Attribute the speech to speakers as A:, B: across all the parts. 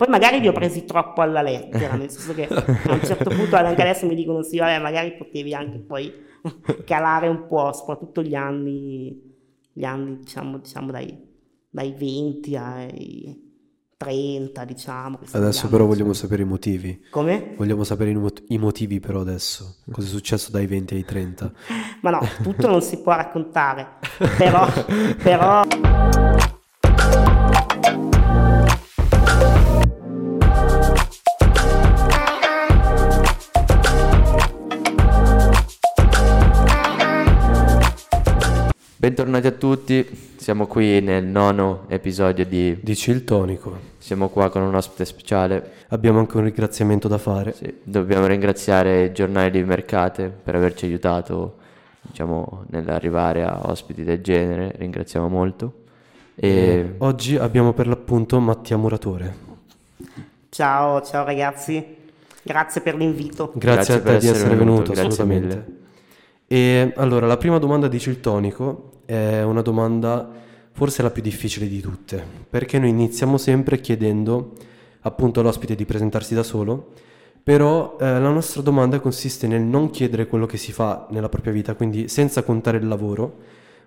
A: Poi magari li ho presi troppo alla lettera, nel senso che a un certo punto anche adesso mi dicono sì, vabbè, magari potevi anche poi calare un po', soprattutto gli anni, gli anni diciamo, diciamo dai, dai 20 ai 30, diciamo.
B: Adesso però vogliamo sapere i motivi.
A: Come?
B: Vogliamo sapere i, mot- i motivi però adesso. Cosa è successo dai 20 ai 30?
A: Ma no, tutto non si può raccontare. però, però...
C: Bentornati a tutti, siamo qui nel nono episodio di...
B: Dici il tonico.
C: Siamo qua con un ospite speciale.
B: Abbiamo anche un ringraziamento da fare.
C: Sì, dobbiamo ringraziare il giornale di Mercate per averci aiutato, diciamo, nell'arrivare a ospiti del genere. Ringraziamo molto.
B: E... Oggi abbiamo per l'appunto Mattia Muratore.
A: Ciao, ciao ragazzi. Grazie per l'invito.
B: Grazie, Grazie a te di essere venuto, venuto assolutamente. Mille. E allora, la prima domanda di il tonico è una domanda forse la più difficile di tutte, perché noi iniziamo sempre chiedendo appunto all'ospite di presentarsi da solo, però eh, la nostra domanda consiste nel non chiedere quello che si fa nella propria vita, quindi senza contare il lavoro,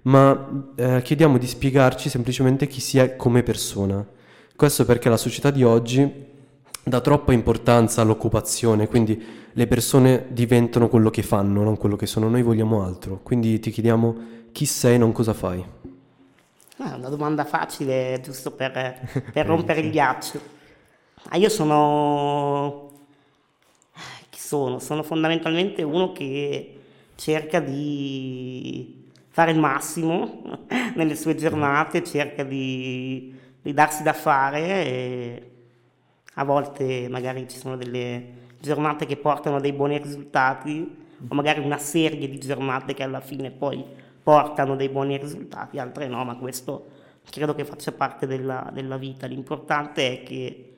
B: ma eh, chiediamo di spiegarci semplicemente chi si è come persona. Questo perché la società di oggi dà troppa importanza all'occupazione, quindi le persone diventano quello che fanno, non quello che sono. Noi vogliamo altro, quindi ti chiediamo chi sei, non cosa fai.
A: Ah, è una domanda facile, giusto per, per rompere il ghiaccio. Ah, io sono... Chi sono? Sono fondamentalmente uno che cerca di fare il massimo nelle sue giornate, cerca di, di darsi da fare e a volte magari ci sono delle giornate che portano dei buoni risultati o magari una serie di giornate che alla fine poi portano dei buoni risultati, altre no, ma questo credo che faccia parte della, della vita. L'importante è che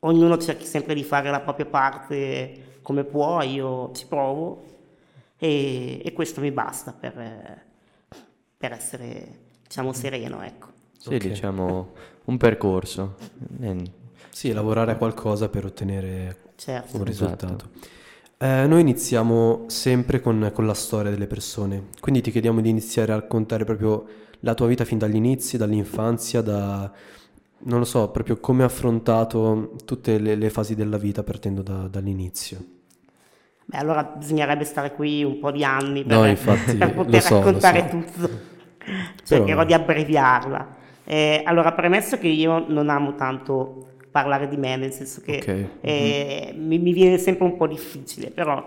A: ognuno cerchi sempre di fare la propria parte come può, io ci provo e, e questo mi basta per, per essere diciamo sereno. Ecco.
C: Sì, okay. diciamo un percorso.
B: Sì, lavorare a qualcosa per ottenere
A: certo.
B: un risultato. Esatto. Eh, noi iniziamo sempre con, con, la storia delle persone, quindi ti chiediamo di iniziare a raccontare proprio la tua vita fin dagli inizi, dall'infanzia, da, non lo so, proprio come hai affrontato tutte le, le, fasi della vita partendo da, dall'inizio.
A: Beh, allora bisognerebbe stare qui un po' di anni per,
B: no, infatti,
A: per poter
B: so,
A: raccontare so. tutto. Cercherò Però... di abbreviarla. Eh, allora, premesso che io non amo tanto parlare di me, nel senso che okay. eh, mm-hmm. mi, mi, viene sempre un po' difficile, però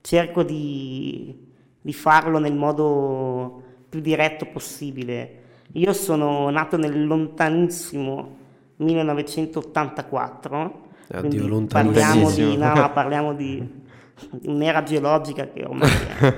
A: cerco di, di, farlo nel modo più diretto possibile. Io sono nato nel lontanissimo 1984,
B: Addio,
A: parliamo di, no, parliamo di un'era geologica che ormai è,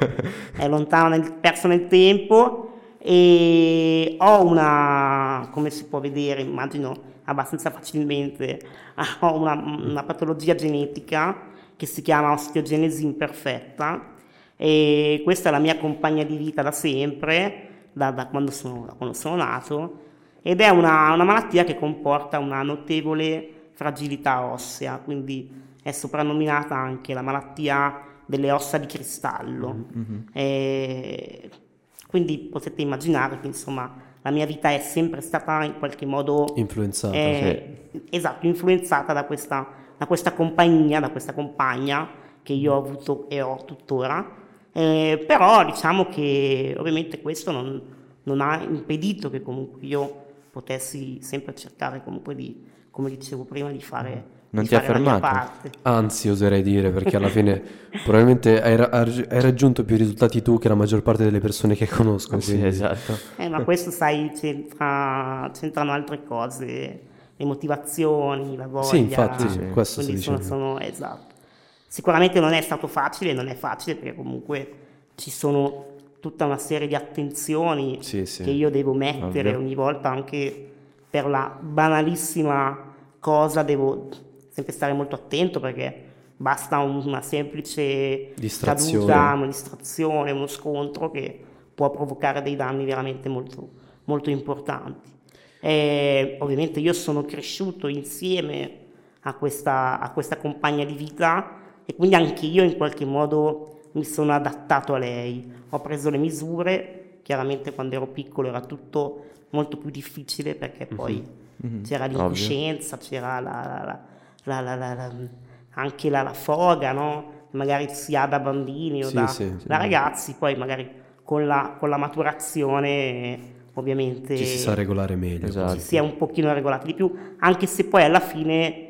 A: è lontana, nel, persa nel tempo e ho una, come si può vedere, immagino abbastanza facilmente, ho una, una patologia genetica che si chiama osteogenesi imperfetta e questa è la mia compagna di vita da sempre, da, da, quando, sono, da quando, sono, nato, ed è una, una, malattia che comporta una notevole fragilità ossea, quindi è soprannominata anche la malattia delle ossa di cristallo. Mm-hmm. E, quindi potete immaginare che insomma la mia vita è sempre stata in qualche modo
B: influenzata,
A: eh, sì. esatto, influenzata da questa, da questa, compagnia, da questa compagna che io ho avuto e ho tuttora. Eh, però diciamo che ovviamente questo non, non, ha impedito che comunque io potessi sempre cercare comunque di, come dicevo prima, di fare
C: non ti ha fermato?
B: Anzi, oserei dire, perché alla fine probabilmente hai, hai, raggiunto più risultati tu che la maggior parte delle persone che conosco.
C: Sì, esatto.
A: Eh, ma questo, sai, c'entra, c'entrano altre cose, le motivazioni, la voglia.
B: Sì, infatti, sì, questo
A: Quindi sono, sono, esatto. Sicuramente non è stato facile, non è facile perché comunque ci sono tutta una serie di attenzioni sì, sì. che io devo mettere Ovvio. ogni volta anche per la banalissima cosa devo sempre stare molto attento perché basta una semplice
B: distrazione.
A: caduta, una distrazione, uno scontro che può provocare dei danni veramente molto, molto importanti. E, ovviamente io sono cresciuto insieme a questa, a questa compagna di vita e quindi anche io in qualche modo mi sono adattato a lei. Ho preso le misure, chiaramente quando ero piccolo era tutto molto più difficile perché poi
C: Mhm.
A: c'era
C: Ovvio.
A: l'incoscienza, c'era la- la- la- la- la- anche la, la foga, no? Magari si ha da bambini o
B: Sì,
A: da,
B: sì.
A: da ragazzi, poi magari con la, con la maturazione ovviamente
B: Ci si sa regolare meglio.
C: Esatto.
A: ci si è un pochino regolati di più, anche se poi alla fine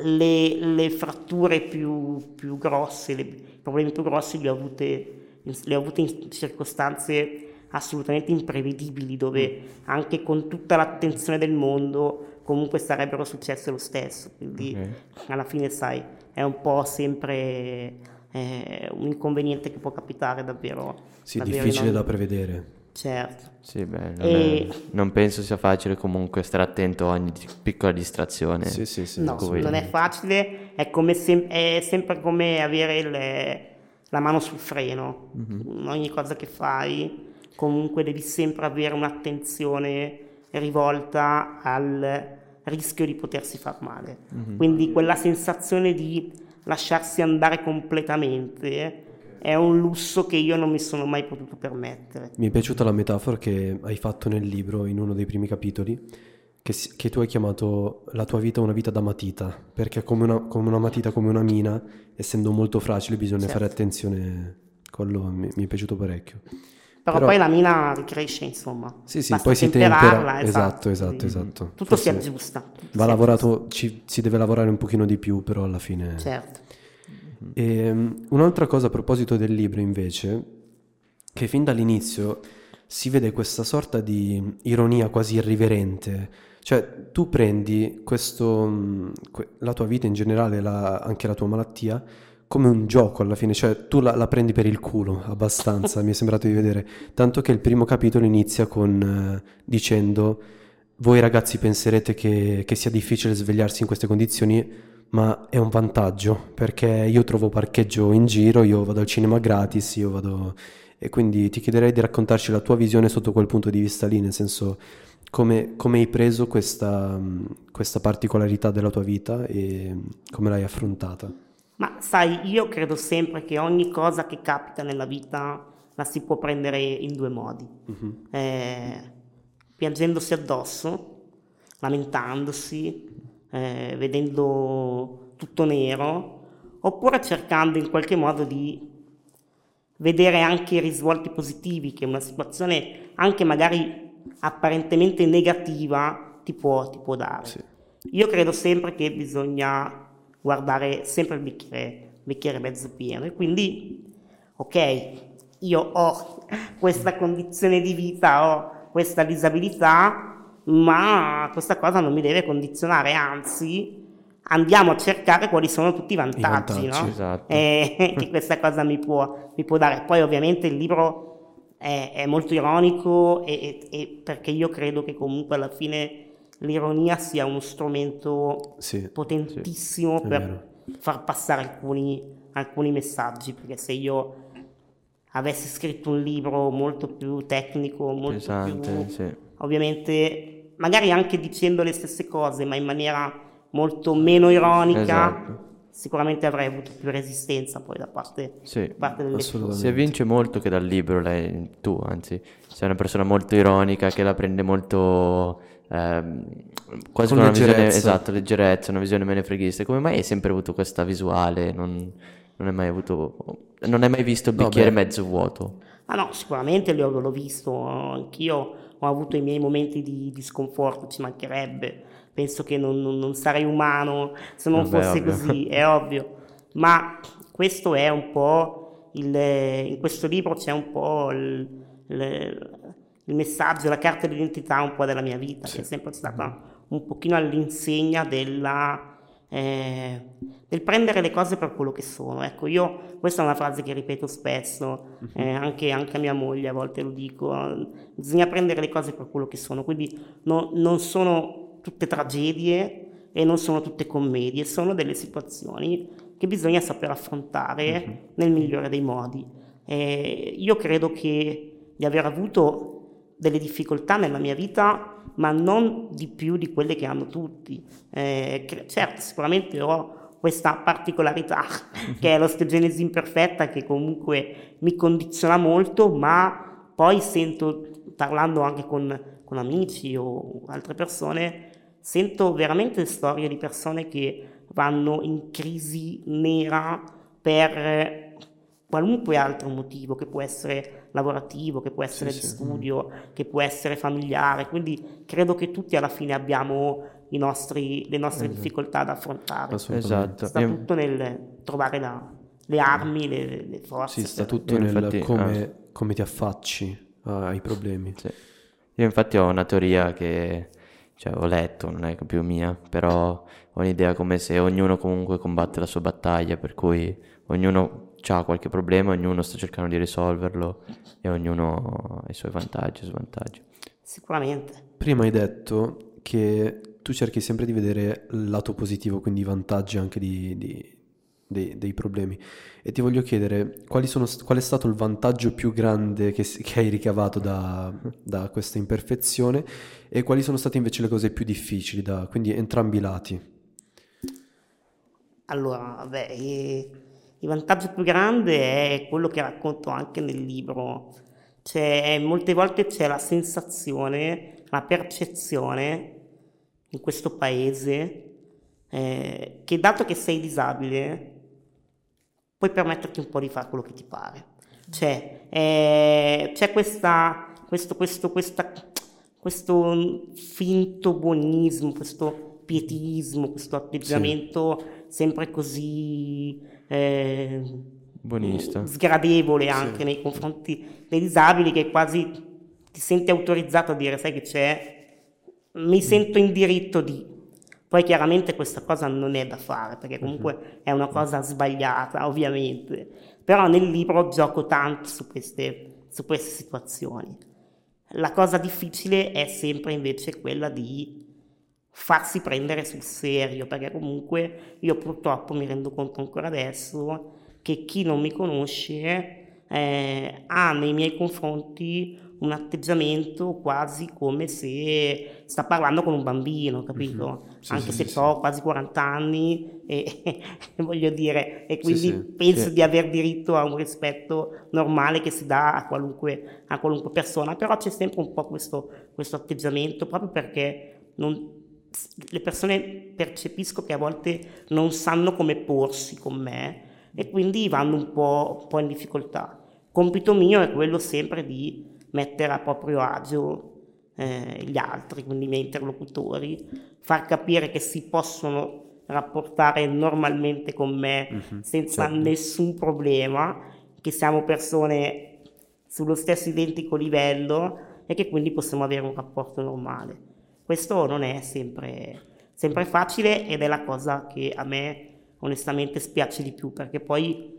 A: le, le fratture più, più grosse, le- i problemi più grossi li ho avute, li ho avuti in circostanze assolutamente imprevedibili, dove anche con tutta l'attenzione del mondo comunque sarebbero successe lo stesso. Quindi
C: Ok.
A: alla fine, sai, è un po' sempre eh, un inconveniente che può capitare davvero.
B: Sì,
A: davvero
B: difficile
A: in
B: da prevedere.
A: Certo.
C: Sì, beh, non,
A: E-
C: è- non penso sia facile comunque stare attento a ogni piccola distrazione.
B: Sì, sì, sì.
A: No,
C: Cui-
A: non è facile, è, come sem- è sempre come avere il- la mano sul freno.
C: Mhm.
A: In ogni cosa che fai, comunque devi sempre avere un'attenzione rivolta al rischio di potersi far male.
C: Mhm.
A: Quindi quella sensazione di lasciarsi andare completamente è un lusso che io non mi sono mai potuto permettere.
B: Mi è piaciuta la metafora che hai fatto nel libro, in uno dei primi capitoli, che, che tu hai chiamato la tua vita una vita da matita, perché come una, come una matita, come una mina, essendo molto fragile, bisogna
A: Certo.
B: fare attenzione. Quello mi, mi è piaciuto parecchio.
A: Però,
B: Però-
A: poi la mina ricresce, insomma.
B: Sì, sì,
A: Basta
B: poi si tempera. Esatto, esatto, esatto.
A: Tutto
B: Forse
A: si aggiusta. tutto
B: Va
A: si
B: lavorato, ci- si deve lavorare un pochino di più, però alla fine...
A: Certo.
B: E, um, un'altra cosa a proposito del libro invece, che fin dall'inizio si vede questa sorta di ironia quasi irriverente, cioè tu prendi questo, mm, la tua vita in generale, la- anche la tua malattia, come un gioco alla fine, cioè tu la, la prendi per il culo abbastanza, mi è sembrato di vedere, tanto che il primo capitolo inizia con eh, dicendo voi ragazzi penserete che, che sia difficile svegliarsi in queste condizioni, ma è un vantaggio perché io trovo parcheggio in giro, io vado al cinema gratis, io vado... E quindi ti chiederei di raccontarci la tua visione sotto quel punto di vista lì, nel senso come, come hai preso questa, mh, questa particolarità della tua vita e come l'hai affrontata.
A: Ma sai, io credo sempre che ogni cosa che capita nella vita la si può prendere in due modi. Eh, piangendosi addosso, lamentandosi, eh, vedendo tutto nero, oppure cercando in qualche modo di vedere anche i risvolti positivi che una situazione anche magari apparentemente negativa ti può, ti può dare.
B: Sì.
A: Io credo sempre che bisogna guardare sempre il bicchiere, bicchiere mezzo pieno e quindi, ok, io ho questa condizione di vita, ho questa disabilità, ma questa cosa non mi deve condizionare, anzi andiamo a cercare quali sono tutti i vantaggi,
B: vantaggi,
A: no?
C: esatto.
A: Eh, che questa cosa mi può, mi può dare. Poi ovviamente il libro è, è molto ironico e, e- e perché io credo che comunque alla fine l'ironia sia uno strumento
B: Sì,
A: potentissimo
B: è
A: per
B: vero.
A: far passare alcuni, alcuni messaggi, perché se io avessi scritto un libro molto più tecnico, molto
C: Pesante,
A: più
C: sì.
A: ovviamente magari anche dicendo le stesse cose, ma in maniera molto meno ironica,
C: Esatto.
A: sicuramente avrei avuto più resistenza poi da parte,
C: Sì.
A: da parte del lettore.
B: Assolutamente.
C: Si evince molto che dal libro lei, tu anzi, sei una persona molto ironica che la prende molto ehm, quasi
B: Con
C: con una visione, esatto, leggerezza, una visione menefreghista. Come mai hai sempre avuto questa visuale? Non, non hai mai avuto, non hai mai visto il bicchiere
B: beh.
C: mezzo vuoto?
A: Ah no, sicuramente l'ho, l'ho visto, anch'io ho avuto i miei momenti di, di sconforto, ci mancherebbe, penso che non, non- non sarei umano se non
C: Vabbè,
A: fosse
C: ovvio.
A: così, è ovvio, ma questo è un po' il, in questo libro c'è un po' il, il- il messaggio, la carta d'identità un po' della mia vita, che è sempre stata un pochino all'insegna della eh, del prendere le cose per quello che sono. Ecco, io questa è una frase che ripeto spesso, eh, anche, anche a mia moglie a volte lo dico, bisogna prendere le cose per quello che sono, quindi no- non sono tutte tragedie e non sono tutte commedie, sono delle situazioni che bisogna saper affrontare nel migliore dei modi. Eh, io credo che di aver avuto delle difficoltà nella mia vita, ma non di più di quelle che hanno tutti. Eh, certo, sicuramente ho questa particolarità che è l'osteogenesi imperfetta che comunque mi condiziona molto, ma poi sento, parlando anche con, con amici o altre persone, sento veramente storie di persone che vanno in crisi nera per qualunque altro motivo, che può essere lavorativo, che può essere sì, di sì. studio, che può essere familiare. Quindi credo che tutti alla fine abbiamo nostri, le nostre esatto. difficoltà da affrontare.
C: Esatto.
A: Sta tutto nel trovare la, le armi, le, le forze.
B: Sì, sta tutto nel infatti, come, ah. come, ti affacci ai problemi.
C: Sì. Io infatti ho una teoria che cioè, ho letto, non è più mia, però ho un'idea come se ognuno comunque combatte la sua battaglia, per cui ognuno ha qualche problema, ognuno sta cercando di risolverlo e ognuno ha i suoi vantaggi e svantaggi.
A: Sicuramente.
B: Prima hai detto che tu cerchi sempre di vedere il lato positivo, quindi i vantaggi anche di, di, dei, dei, problemi. E ti voglio chiedere sono, qual è stato il vantaggio più grande che, che hai ricavato da, da, questa imperfezione e quali sono state invece le cose più difficili, da, quindi entrambi i lati.
A: Allora, vabbè, il vantaggio più grande è quello che racconto anche nel libro, cioè molte volte c'è la sensazione, la percezione in questo paese eh, che dato che sei disabile puoi permetterti un po' di fare quello che ti pare. Cioè, eh, c'è questa, questo, questo, questa, questo finto buonismo, questo pietismo, questo atteggiamento sì. sempre così eh,
C: Buonista.
A: sgradevole anche sì. nei confronti dei disabili che quasi ti senti autorizzato a dire sai che c'è mi sento in diritto di poi chiaramente questa cosa non è da fare perché comunque uh-huh. è una cosa sbagliata ovviamente però nel libro gioco tanto su queste, su queste situazioni la cosa difficile è sempre invece quella di farsi prendere sul serio, perché comunque io purtroppo mi rendo conto ancora adesso che chi non mi conosce eh, ha nei miei confronti un atteggiamento quasi come se sta parlando con un bambino, capito? Mm-hmm. Sì, Anche sì, se sì, ho quasi 40 anni e, voglio dire, e quindi penso di aver diritto a un rispetto normale che si dà a qualunque, a qualunque persona, però c'è sempre un po' questo, questo atteggiamento proprio perché non, le persone percepisco che a volte non sanno come porsi con me e quindi vanno un po', un po', in difficoltà. Compito mio è quello sempre di mettere a proprio agio eh, gli altri, quindi i miei interlocutori, far capire che si possono rapportare normalmente con me mm-hmm, senza certo. nessun problema, che siamo persone sullo stesso identico livello e che quindi possiamo avere un rapporto normale. Questo non è sempre, sempre facile ed è la cosa che a me onestamente spiace di più perché poi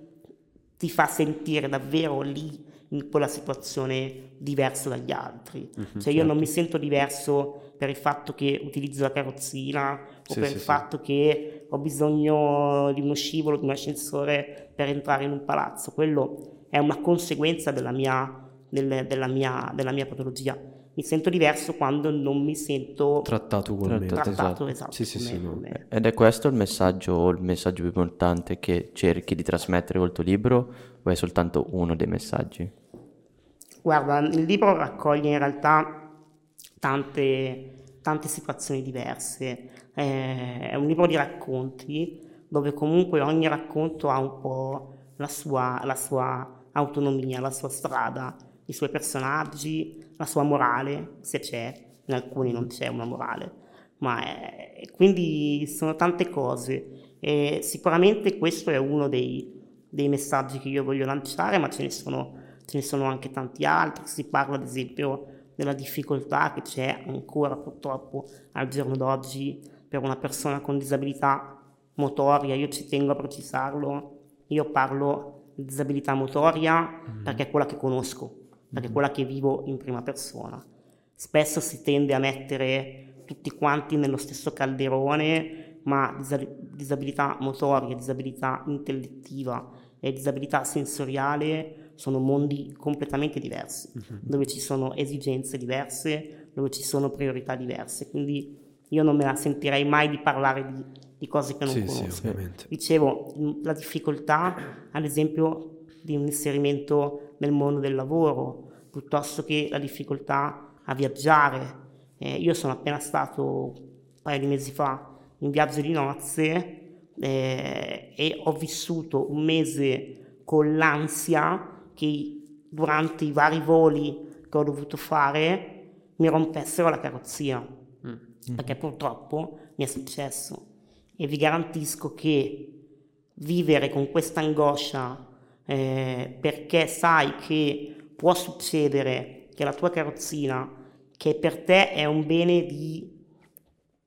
A: ti fa sentire davvero lì in quella situazione diverso dagli altri. Mm-hmm, cioè io certo. non mi sento diverso per il fatto che utilizzo la carrozzina o sì, per sì, il sì. fatto che ho bisogno di uno scivolo, di un ascensore per entrare in un palazzo. Quello è una conseguenza della mia, del, della mia, della mia patologia mi sento diverso quando non mi sento
B: trattato ugualmente.
A: Trattato, esatto. esatto
B: sì, sì, sì, no.
C: Ed è questo il messaggio, il messaggio più importante che cerchi di trasmettere col tuo libro o è soltanto uno dei messaggi?
A: Guarda, il libro raccoglie in realtà tante, tante situazioni diverse. È un libro di racconti dove comunque ogni racconto ha un po' la sua, la sua autonomia, la sua strada, i suoi personaggi, la sua morale, se c'è, in alcuni non c'è una morale, ma è, quindi sono tante cose. E sicuramente questo è uno dei, dei, messaggi che io voglio lanciare, ma ce ne, sono, ce ne sono anche tanti altri, si parla ad esempio della difficoltà che c'è ancora purtroppo al giorno d'oggi per una persona con disabilità motoria, io ci tengo a precisarlo, io parlo di disabilità motoria mm-hmm. perché è quella che conosco, perché è quella che vivo in prima persona. Spesso si tende a mettere tutti quanti nello stesso calderone, ma disabilità motoria, disabilità intellettiva e disabilità sensoriale sono mondi completamente diversi, uh-huh. dove ci sono esigenze diverse, dove ci sono priorità diverse. Quindi io non me la sentirei mai di parlare di, di cose che non
B: sì,
A: conosco.
B: Sì,
A: Dicevo, la difficoltà, ad esempio, di un inserimento nel mondo del lavoro, piuttosto che la difficoltà a viaggiare. Eh, io sono appena stato un paio di mesi fa in viaggio di nozze eh, e ho vissuto un mese con l'ansia che durante i vari voli che ho dovuto fare mi rompessero la carrozzina, mm. perché purtroppo mi è successo e vi garantisco che vivere con questa angoscia eh, perché sai che può succedere che la tua carrozzina, che per te è un bene di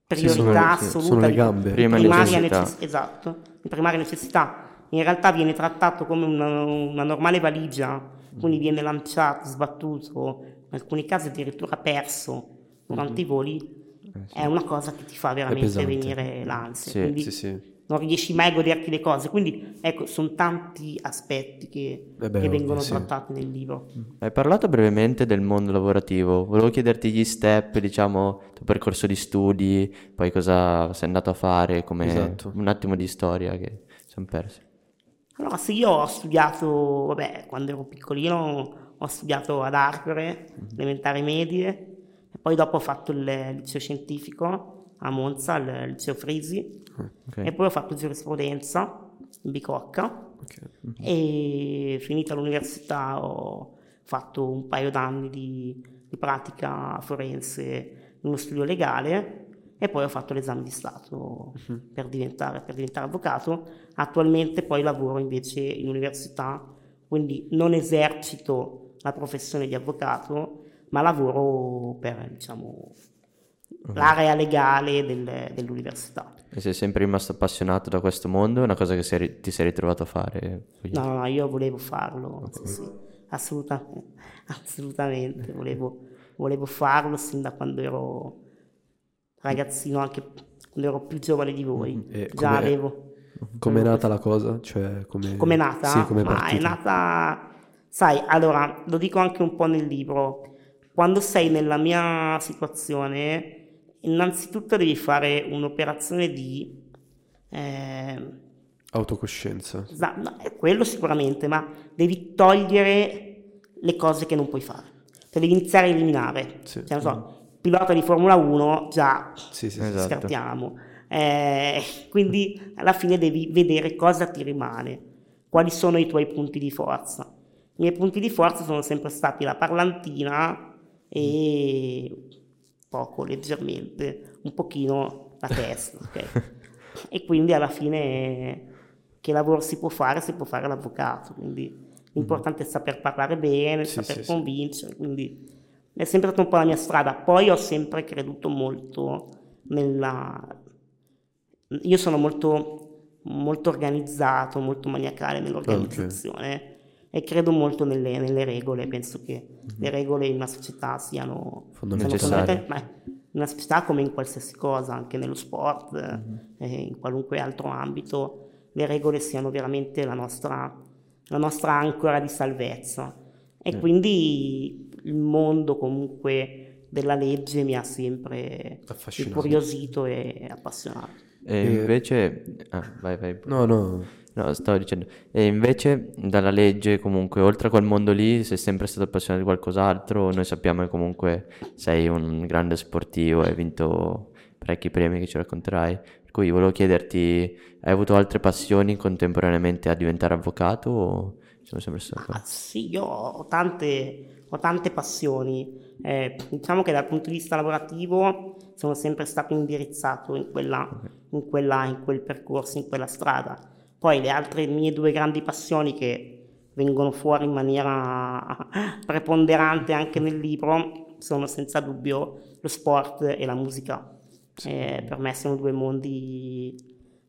A: priorità sì, sono, assoluta,
B: sono le gambe.
A: Di primaria necessità. Esatto, di primaria necessità, in realtà viene trattato come una, una normale valigia, quindi viene lanciato, sbattuto, in alcuni casi addirittura perso durante mm-hmm. i voli, eh, sì. è una cosa che ti fa veramente venire l'ansia.
B: Sì,
A: quindi
B: sì, sì.
A: Non riesci mai a goderti le cose. Quindi ecco, sono tanti aspetti che,
B: eh beh,
A: che vengono
B: sì.
A: trattati nel libro.
C: Hai parlato brevemente del mondo lavorativo, volevo chiederti gli step, diciamo, tuo percorso di studi, poi cosa sei andato a fare, come
B: esatto.
C: un attimo di storia che siamo persi.
A: Allora, sì, io ho studiato, vabbè, quando ero piccolino ho studiato ad Arcore, mm-hmm. elementari medie, e poi dopo ho fatto il liceo scientifico a Monza, il liceo Frisi,
B: Ah,
C: Ok.
A: e poi ho fatto giurisprudenza in Bicocca
B: Ok.
A: e finita l'università ho fatto un paio d'anni di, di pratica forense in uno studio legale e poi ho fatto l'esame di Stato per, diventare, per diventare avvocato. Attualmente poi lavoro invece in università, quindi non esercito la professione di avvocato, ma lavoro per diciamo, l'area legale del- dell'università.
C: E sei sempre rimasto appassionato da questo mondo? È una cosa che sei- ti sei ritrovato a fare?
A: No, no, io volevo farlo, sì, sì, assolutamente, assolutamente, volevo, volevo farlo sin da quando ero ragazzino, anche quando ero più giovane di voi,
B: E
A: già
B: come-
A: avevo.
B: Come è nata la cosa? Cioè, come...
A: Come è nata?
B: Sì, come è
A: nata, sai, allora, lo dico anche un po' nel libro, quando sei nella mia situazione, innanzitutto devi fare un'operazione di... eh,
B: Autocoscienza.
A: Esatto, no, è quello sicuramente, ma devi togliere le cose che non puoi fare. Cioè devi iniziare a eliminare.
B: Sì.
A: Cioè, non so, pilota di Formula 1, già
B: Sì, sì, sì.
C: Esatto.
A: scartiamo. Eh, quindi alla fine devi vedere cosa ti rimane, quali sono i tuoi punti di forza. I miei punti di forza sono sempre stati la parlantina e poco, leggermente, un pochino la testa. ok? e quindi alla fine che lavoro si può fare? Si può fare l'avvocato, quindi l'importante è saper parlare bene,
B: Sì,
A: saper
B: sì, sì.
A: convincere, quindi è sempre stata un po' la mia strada. Poi ho sempre creduto molto nella... Io sono molto, molto organizzato, molto maniacale nell'organizzazione e credo molto nelle, nelle regole. Penso che le regole in una società siano
B: Fondamentali.
A: ma in una società come in qualsiasi cosa, anche nello sport, eh, in qualunque altro ambito, le regole siano veramente la nostra, la nostra ancora di salvezza. E quindi il mondo comunque della legge mi ha sempre incuriosito e appassionato.
C: E
B: E-
C: invece... Ah, vai, vai.
B: No, no.
C: No, stavo dicendo. E invece dalla legge, comunque, oltre a quel mondo lì, sei sempre stato appassionato di qualcos'altro. Noi sappiamo che comunque sei un grande sportivo, hai vinto parecchi premi che ci racconterai. Per cui volevo chiederti, hai avuto altre passioni contemporaneamente a diventare avvocato o sono sempre stato?
A: Ah, sì, io ho tante, ho tante passioni. Eh, diciamo che dal punto di vista lavorativo sono sempre stato indirizzato in, quella, in, quella, in quel percorso, in quella strada. Poi le altre mie due grandi passioni che vengono fuori in maniera preponderante anche nel libro sono senza dubbio lo sport e la musica. Eh, per me sono due mondi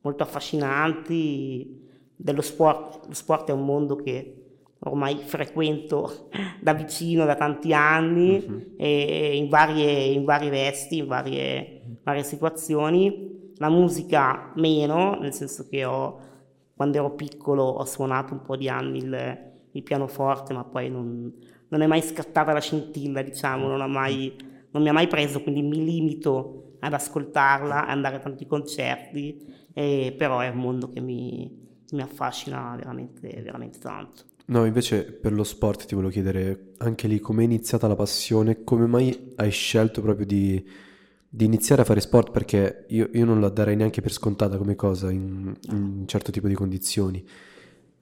A: molto affascinanti. Dello sport, lo sport è un mondo che ormai frequento da vicino da tanti anni e in varie, in varie vesti, in varie, varie situazioni. La musica meno, nel senso che ho, quando ero piccolo ho suonato un po' di anni il, il pianoforte, ma poi non, non è mai scattata la scintilla, diciamo, non, mai, non mi ha mai preso, quindi mi limito ad ascoltarla, ad andare a tanti concerti, eh, però è un mondo che mi, mi affascina veramente, veramente tanto.
B: No, invece per lo sport ti volevo chiedere anche lì come è iniziata la passione, come mai hai scelto proprio di, di iniziare a fare sport perché io, io, non la darei neanche per scontata come cosa in, in un certo tipo di condizioni.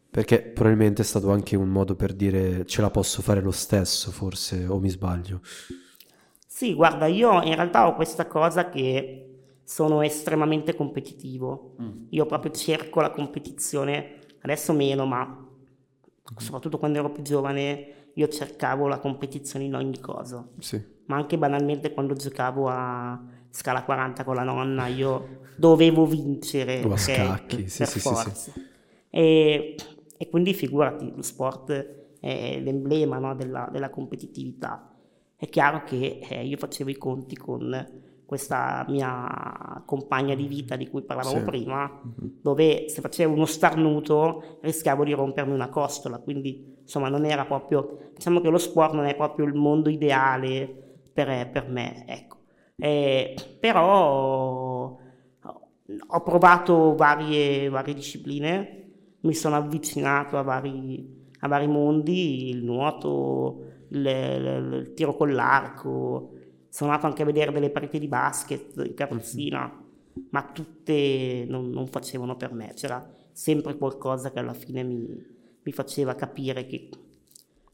B: Perché probabilmente è stato anche un modo per dire ce la posso fare lo stesso, forse, o mi sbaglio.
A: Sì, guarda, io in realtà ho questa cosa che sono estremamente competitivo. Mm. Io proprio cerco la competizione, adesso meno, ma mm. soprattutto quando ero più giovane, io cercavo la competizione in ogni cosa.
B: Sì.
A: Ma anche banalmente quando giocavo a scala 40 con la nonna, io dovevo vincere.
B: O a scacchi, sì,
A: sì,
B: sì, sì,
A: E e quindi figurati, lo sport è l'emblema no, della, della, competitività. È chiaro che eh, io facevo i conti con questa mia compagna di vita di cui parlavamo sì. prima, mm-hmm. dove se facevo uno starnuto rischiavo di rompermi una costola, quindi insomma non era proprio, diciamo che lo sport non è proprio il mondo ideale per, per me, ecco. Eh, però ho provato varie, varie discipline, mi sono avvicinato a vari, a vari mondi, il nuoto, il, il, il, tiro con l'arco, sono andato anche a vedere delle partite di basket in carrozzina, mm-hmm. ma tutte non, non, facevano per me, c'era sempre qualcosa che alla fine mi, mi faceva capire che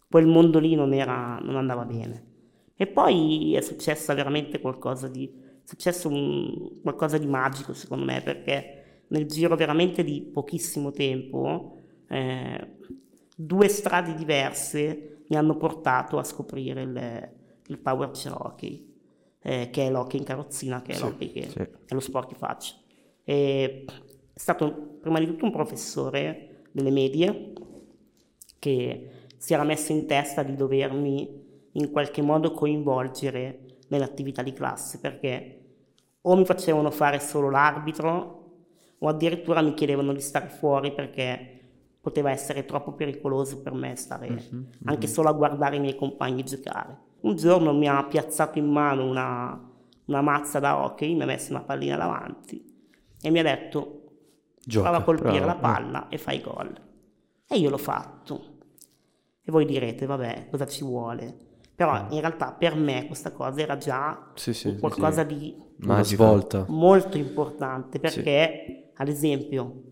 A: quel mondo lì non, era, non andava bene. E poi è successo veramente qualcosa di, è successo un, qualcosa di magico secondo me, perché nel giro veramente di pochissimo tempo, eh, due strade diverse mi hanno portato a scoprire il, il power chair hockey, eh, che è l'hockey in carrozzina, che è, sì, che sì. è lo sport che faccio. E è stato prima di tutto un professore delle medie che si era messo in testa di dovermi in qualche modo coinvolgere nell'attività di classe perché o mi facevano fare solo l'arbitro o addirittura mi chiedevano di stare fuori perché poteva essere troppo pericoloso per me stare mm-hmm, anche mm-hmm. solo a guardare i miei compagni giocare. Un giorno mi ha piazzato in mano una, una mazza da hockey, mi ha messo una pallina davanti e mi ha detto Gioca, prova a colpire bravo, la palla eh. e fai gol. E io l'ho fatto. E voi direte, vabbè, cosa ci vuole? Però ah. in realtà per me questa cosa era già
B: sì, sì,
A: qualcosa sì, di
B: una svolta.
A: molto importante perché ad esempio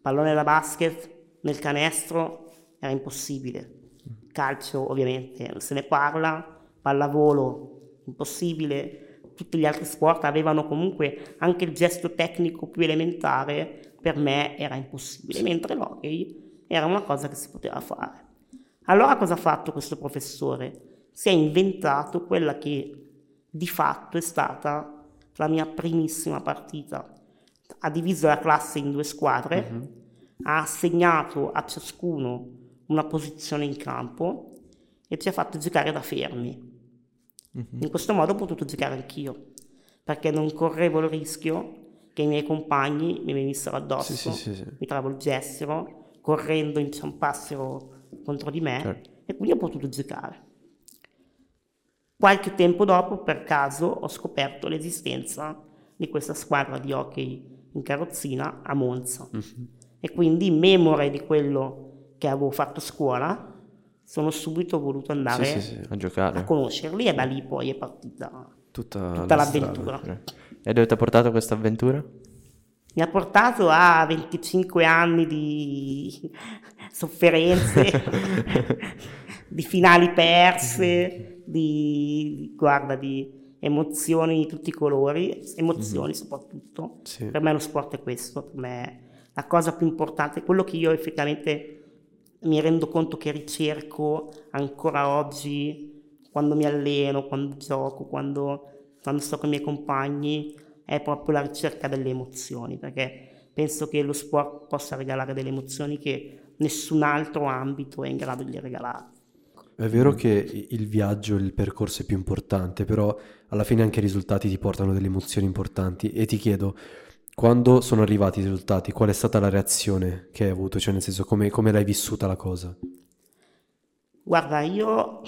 A: pallone da basket nel canestro era impossibile. Calcio ovviamente non se ne parla pallavolo impossibile. Tutti gli altri sport avevano comunque anche il gesto tecnico più elementare per me era impossibile mentre l'hockey era una cosa che si poteva fare. Allora cosa ha fatto questo professore? Si è inventato quella che di fatto è stata la mia primissima partita. Ha diviso la classe in due squadre, uh-huh. ha assegnato a ciascuno una posizione in campo e ci ha fatto giocare da fermi. Uh-huh. In questo modo ho potuto giocare anch'io, perché non correvo il rischio che i miei compagni mi venissero addosso,
B: sì, sì, sì,
A: mi travolgessero, correndo inciampassero contro di me certo. e quindi ho potuto giocare. Qualche tempo dopo, per caso, ho scoperto l'esistenza di questa squadra di hockey in carrozzina a Monza. Mm-hmm. E quindi, memore di quello che avevo fatto a scuola, sono subito voluto andare
C: sì, sì, sì, a, giocare.
A: a conoscerli e da lì poi è partita tutta, tutta l'avventura.
C: Strada. E dove ti ha portato questa avventura?
A: Mi ha portato a 25 anni di sofferenze, di finali perse, di, guarda, di emozioni di tutti i colori, emozioni mm-hmm. soprattutto. Sì. Per me lo sport è questo, per me la cosa più importante, quello che io effettivamente mi rendo conto che ricerco ancora oggi quando mi alleno, quando gioco, quando, quando sto con i miei compagni, è proprio la ricerca delle emozioni, perché penso che lo sport possa regalare delle emozioni che nessun altro ambito è in grado di regalare.
B: È vero che il viaggio, il percorso è più importante, però alla fine anche i risultati ti portano delle emozioni importanti e ti chiedo, quando sono arrivati i risultati, qual è stata la reazione che hai avuto? Cioè nel senso, come, come l'hai vissuta la cosa?
A: Guarda, io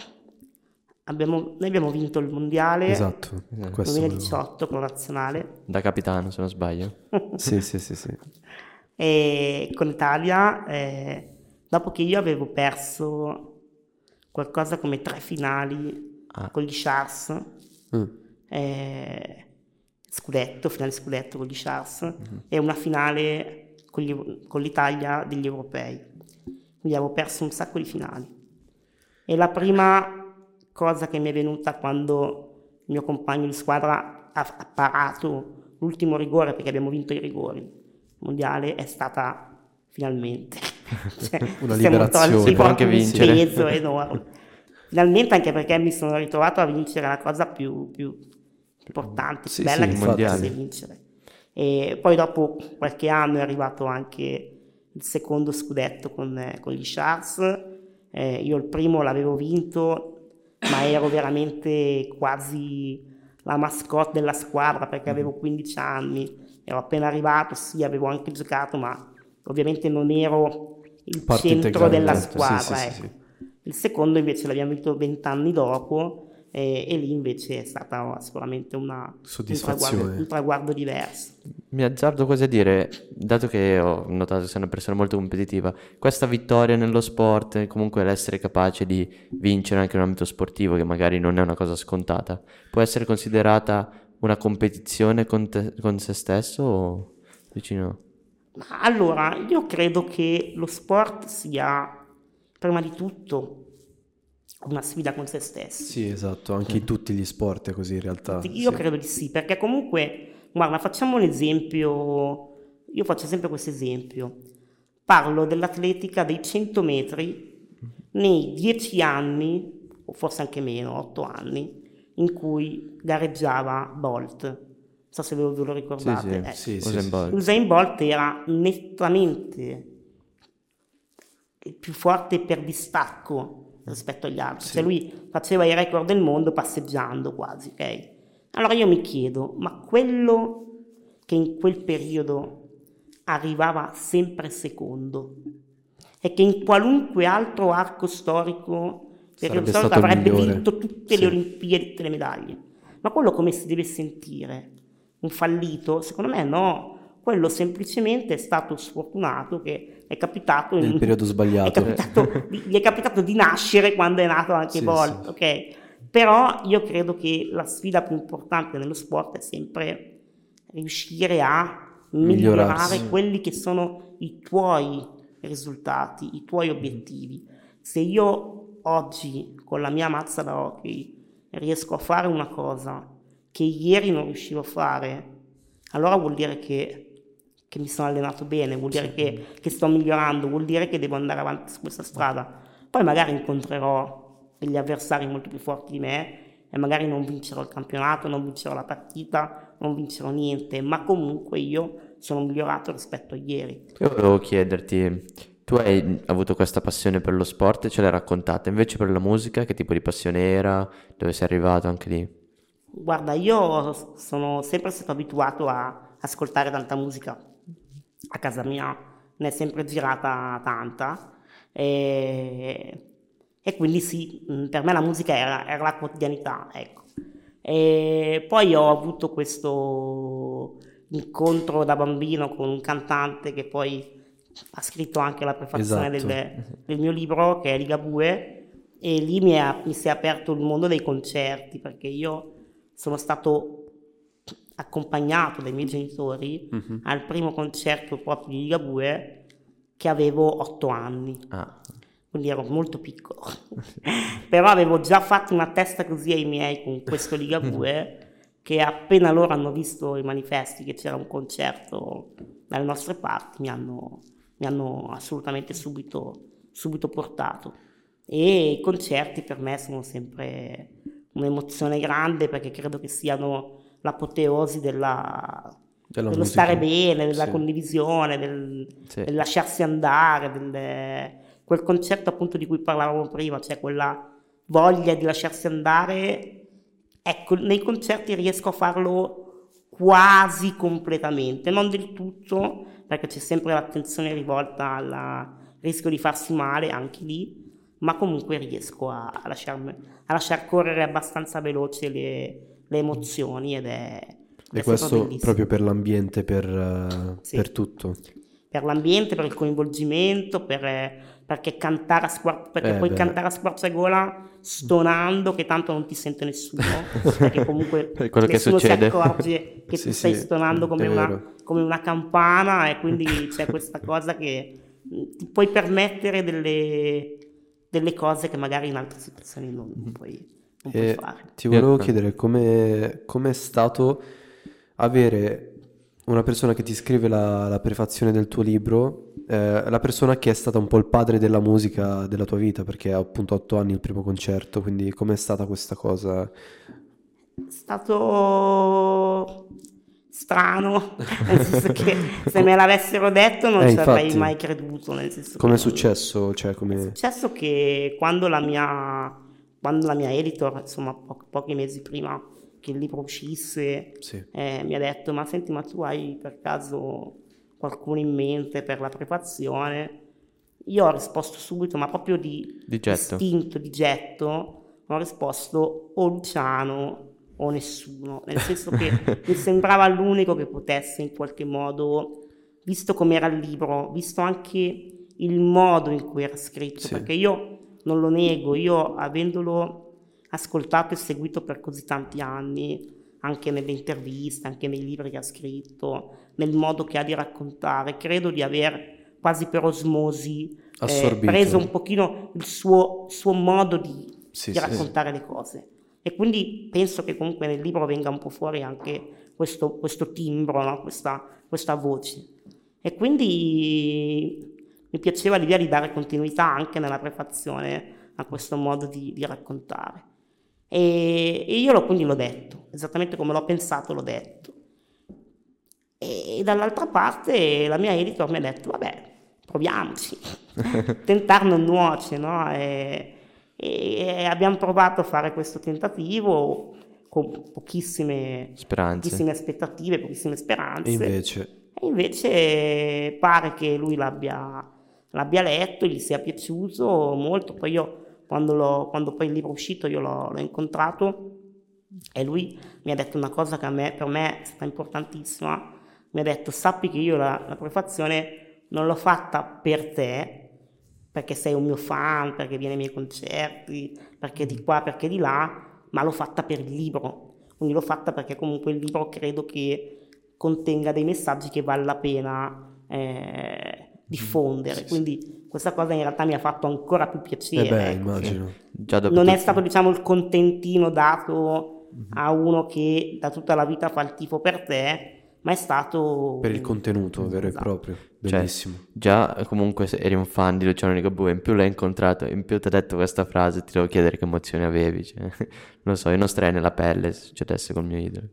A: abbiamo, noi abbiamo vinto il mondiale
B: Esatto, volevo-
A: 2018 con la nazionale
C: Da capitano, se non sbaglio.
B: Sì, sì, sì, sì.
A: e con l'Italia, eh, dopo che io avevo perso qualcosa come tre finali
C: Ah.
A: con gli Sharks,
B: Mm.
A: eh, scudetto, finale scudetto con gli Sharks e una finale con, gli- con l'Italia degli europei. Quindi avevo perso un sacco di finali. E la prima cosa che mi è venuta quando il mio compagno di squadra ha, ha parato l'ultimo rigore perché abbiamo vinto i rigori mondiale è stata finalmente Cioè,
B: Una liberazione.
C: può anche vincere.
A: peso enorme. Finalmente anche perché mi sono ritrovato a vincere la cosa più, più importante,
B: Sì,
A: più bella
B: sì,
A: che potesse vincere. E poi dopo qualche anno è arrivato anche il secondo scudetto con, con gli Sharks. Eh, io il primo l'avevo vinto, ma ero veramente quasi la mascotte della squadra perché avevo 15 anni, ero appena arrivato, sì, avevo anche giocato, ma ovviamente non ero il
B: Parte
A: centro della squadra.
B: sì, sì,
A: ecco.
B: sì.
A: Il secondo invece l'abbiamo vinto vent'anni dopo eh, e lì invece è stata sicuramente una, un,
B: Soddisfazione.
A: traguardo, un traguardo diverso.
C: Mi azzardo quasi a dire, dato che ho notato che sei una persona molto competitiva, questa vittoria nello sport, comunque l'essere capace di vincere anche in un ambito sportivo, che magari non è una cosa scontata, può essere considerata una competizione con, te- con se stesso o vicino?
A: Ma allora, io credo che lo sport sia prima di tutto una sfida con se stessi.
B: Sì, esatto, anche in tutti gli sport è così in realtà.
A: Io
B: sì.
A: credo di sì, perché comunque, guarda, facciamo un esempio, io faccio sempre questo esempio, parlo dell'atletica dei 100 metri nei 10 anni, o forse anche meno, 8 anni, in cui gareggiava Bolt. So se ve lo, ve lo ricordate.
C: sì.
B: Sì, sì,
C: Usain Bolt.
A: Usain Bolt era nettamente più forte per distacco rispetto agli altri, cioè lui faceva i record del mondo passeggiando quasi, ok? Allora io mi chiedo, ma quello che in quel periodo arrivava sempre secondo e che in qualunque altro arco storico, periodo
B: Sarebbe
A: storico avrebbe
B: migliore.
A: vinto tutte
B: Sì.
A: le Olimpiadi, tutte le medaglie. Ma quello come si deve sentire? Un fallito? Secondo me no. Quello semplicemente è stato sfortunato che è capitato in
B: Nel periodo sbagliato.
A: È capitato gli è capitato di nascere quando è nato anche
B: Sì,
A: Bolt,
B: sì.
A: ok? Però io credo che la sfida più importante nello sport è sempre riuscire a migliorare
B: Migliorarsi.
A: quelli che sono i tuoi risultati, i tuoi obiettivi. Se io oggi con la mia mazza da hockey riesco a fare una cosa che ieri non riuscivo a fare, allora vuol dire che, che mi sono allenato bene, vuol dire che, che sto migliorando, vuol dire che devo andare avanti su questa strada. Poi magari incontrerò degli avversari molto più forti di me e magari non vincerò il campionato, non vincerò la partita, non vincerò niente, ma comunque io sono migliorato rispetto a ieri.
C: Io volevo chiederti, tu hai avuto questa passione per lo sport e ce l'hai raccontata, invece per la musica che tipo di passione era, dove sei arrivato anche lì?
A: Guarda, io sono sempre stato abituato a ascoltare tanta musica. A casa mia ne è sempre girata tanta. E, e quindi sì, mh, per me la musica era, era la quotidianità, ecco. E poi ho avuto questo incontro da bambino con un cantante che poi ha scritto anche la prefazione
B: Esatto.
A: del, del mio libro, che è Ligabue, e lì mi, è- mi si è aperto il mondo dei concerti, perché io sono stato accompagnato dai miei genitori al primo concerto proprio di Ligabue che avevo otto anni,
C: Ah,
A: quindi ero molto piccolo. Però avevo già fatto una testa così ai miei con questo Ligabue che appena loro hanno visto i manifesti che c'era un concerto dalle nostre parti mi hanno, mi hanno assolutamente subito, subito portato. E i concerti per me sono sempre un'emozione grande perché credo che siano l'apoteosi della, dello
B: musica.
A: stare bene, della
B: Sì.
A: condivisione, del,
C: Sì.
A: del lasciarsi andare, del- quel concetto appunto di cui parlavamo prima, cioè quella voglia di lasciarsi andare. Ecco, nei concerti riesco a farlo quasi completamente, non del tutto, perché c'è sempre l'attenzione rivolta al rischio di farsi male anche lì, ma comunque riesco a, a, lasciarmi, a lasciar correre abbastanza veloce le, le emozioni ed è...
B: E questo proprio per l'ambiente, per, uh, sì. per tutto?
A: Per l'ambiente, per il coinvolgimento, per, perché cantare a, squar- perché eh, puoi beh. cantare a squarciagola stonando che tanto non ti sente nessuno, perché comunque
C: quello nessuno che
A: si accorge che sì, tu stai sì, stonando come una, come una, campana e quindi c'è questa cosa che ti puoi permettere delle, delle cose che magari in altre situazioni non, non puoi, non puoi fare.
B: Ti volevo chiedere come è stato avere una persona che ti scrive la, la prefazione del tuo libro, eh, la persona che è stata un po' il padre della musica della tua vita, perché ha appunto otto anni il primo concerto, quindi com'è stata questa cosa?
A: È stato strano, nel senso che se me l'avessero detto non eh, ci avrei mai creduto. Nel senso
B: come è successo? Cioè, come...
A: È successo che quando la mia, quando la mia editor, insomma po- pochi mesi prima che il libro uscisse, sì. eh, mi ha detto ma senti ma tu hai per caso qualcuno in mente per la prefazione? Io ho risposto subito, ma proprio di,
C: di getto.
A: istinto, di getto, ho risposto o Luciano o nessuno, nel senso che mi sembrava l'unico che potesse in qualche modo, visto com'era il libro, visto anche il modo in cui era scritto, sì. perché io non lo nego, io avendolo ascoltato e seguito per così tanti anni, anche nelle interviste, anche nei libri che ha scritto, nel modo che ha di raccontare. Credo di aver quasi per osmosi eh, preso un pochino il suo, suo modo di, sì, di raccontare sì. le cose. E quindi penso che comunque nel libro venga un po' fuori anche questo, questo timbro, no? questa, questa voce. E quindi mi piaceva l'idea di dare continuità anche nella prefazione a questo modo di, di raccontare. E, e io lo, quindi l'ho detto, esattamente come l'ho pensato l'ho detto. E, e dall'altra parte la mia editor mi ha detto, vabbè, proviamoci, tentare non nuoce, no? E, e, abbiamo provato a fare questo tentativo con pochissime, pochissime aspettative, pochissime speranze.
B: E invece?
A: E invece pare che lui l'abbia, l'abbia letto, gli sia piaciuto molto, poi io quando, quando poi il libro è uscito io l'ho, l'ho, incontrato e lui mi ha detto una cosa che me, per me è stata importantissima, mi ha detto sappi che io la, la prefazione non l'ho fatta per te, perché sei un mio fan, perché vieni ai miei concerti, perché di qua, perché di là, ma l'ho fatta per il libro. Quindi l'ho fatta perché comunque il libro credo che contenga dei messaggi che vale la pena eh, diffondere. Sì, Quindi questa cosa in realtà mi ha fatto ancora più piacere.
B: Eh beh, ecco. immagino.
A: non è stato diciamo il contentino dato mm-hmm. a uno che da tutta la vita fa il tifo per te, ma è stato...
B: Per il contenuto esatto. vero e esatto. proprio, cioè, bellissimo.
C: Cioè, già comunque eri un fan di Luciano Ligabue, in più l'hai incontrato, in più ti ha detto questa frase, ti devo chiedere che emozioni avevi, cioè, non lo so, io non starei nella pelle se succedesse col mio idolo.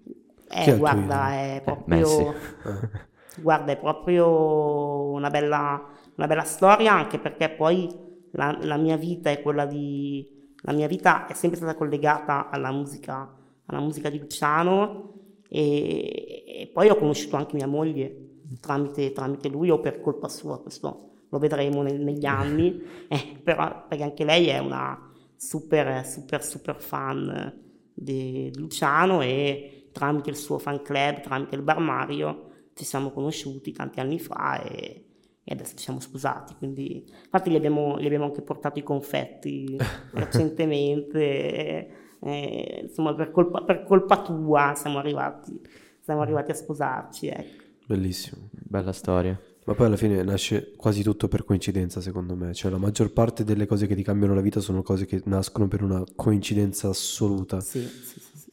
A: Eh, guarda, è proprio... Eh, Guarda, è proprio una bella, una bella storia, anche perché poi la, la, mia vita è quella di... La mia vita è sempre stata collegata alla musica, alla musica di Luciano e, e poi ho conosciuto anche mia moglie tramite, tramite, lui o per colpa sua, questo lo vedremo nel, negli anni, eh, però perché anche lei è una super, super, super fan di Luciano e tramite il suo fan club, tramite il Bar Mario, ci siamo conosciuti tanti anni fa e, e adesso ci siamo sposati. Quindi, infatti, gli abbiamo, gli abbiamo anche portato i confetti recentemente. Eh, insomma, per colpa, per colpa, tua siamo arrivati, siamo arrivati a sposarci. Ecco.
B: Bellissimo.
C: Bella storia.
B: Ma poi alla fine nasce quasi tutto per coincidenza, secondo me. Cioè, la maggior parte delle cose che ti cambiano la vita sono cose che nascono per una coincidenza assoluta.
A: Sì, sì, sì. Sì,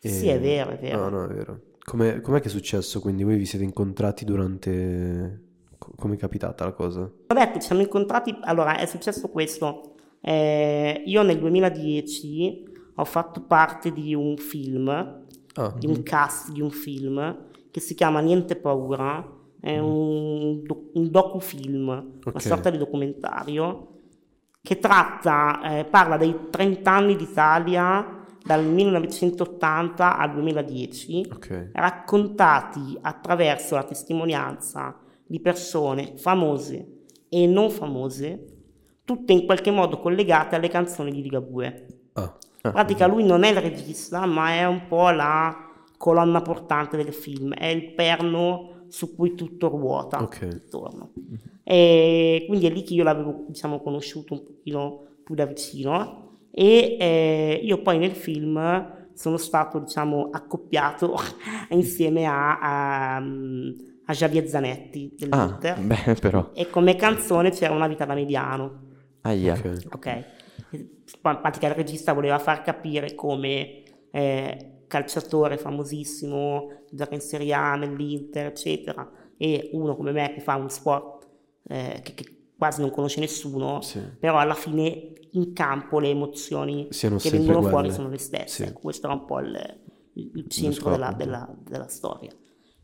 A: e... sì è vero, è vero.
B: No, no, è vero. Com'è, com'è che è successo? Quindi voi vi siete incontrati durante... Come è capitata la cosa?
A: Vabbè, ci siamo incontrati... Allora, è successo questo. Eh, io nel 2010 ho fatto parte di un film, ah, di un cast di un film che si chiama Niente Paura, è mm. un, un docufilm, okay. una sorta di documentario che tratta, eh, parla dei 30 anni d'Italia dal 1980 al 2010, okay. raccontati attraverso la testimonianza di persone famose e non famose, tutte in qualche modo collegate alle canzoni di Ligabue.
B: Ah,
A: In pratica lui non è il regista, ma è un po' la colonna portante del film, è il perno su cui tutto ruota
B: Ok.
A: intorno. E quindi è lì che io l'avevo diciamo, conosciuto un pochino più da vicino e eh, io poi nel film sono stato diciamo, accoppiato insieme a, a, a Javier Zanetti
C: Ah,
A: dell'Inter
C: beh, però.
A: e come canzone c'era Una vita da mediano.
C: Aia.
B: ok.
A: Ok, in pratica il regista voleva far capire come eh, calciatore famosissimo, gioca in Serie A nell'Inter, eccetera, e uno come me che fa un sport eh, che, che quasi non conosce nessuno,
B: Sì.
A: però alla fine in campo le emozioni
B: Siano
A: che vengono fuori
B: quelle.
A: sono le stesse.
B: Sì.
A: Ecco, questo era un po' il, il- centro della, della- della storia.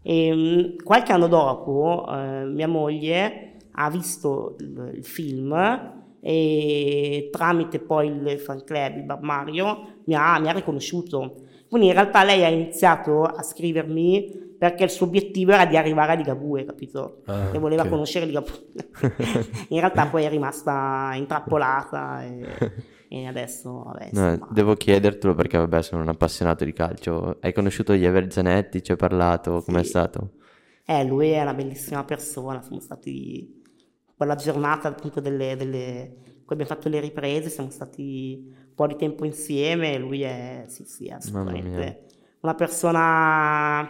A: E, mh, qualche anno dopo eh, mia moglie ha visto il, il film e tramite poi il fan club, il Bar Mario, mi ha, mi ha riconosciuto. Quindi in realtà lei ha iniziato a scrivermi perché il suo obiettivo era di arrivare a Ligabue, capito?
B: Ah,
A: e voleva
B: ok.
A: conoscere Ligabue. in realtà poi è rimasta intrappolata e, e adesso, vabbè,
C: No,
A: insomma,
C: devo chiedertelo perché, vabbè, sono un appassionato di calcio. Hai conosciuto Javier Zanetti? Ci hai parlato? Com'è
A: Sì.
C: stato?
A: Eh, lui è una bellissima persona, siamo stati quella giornata appunto delle, delle cui abbiamo fatto le riprese, siamo stati un po' di tempo insieme lui è, sì, sì, è assolutamente una persona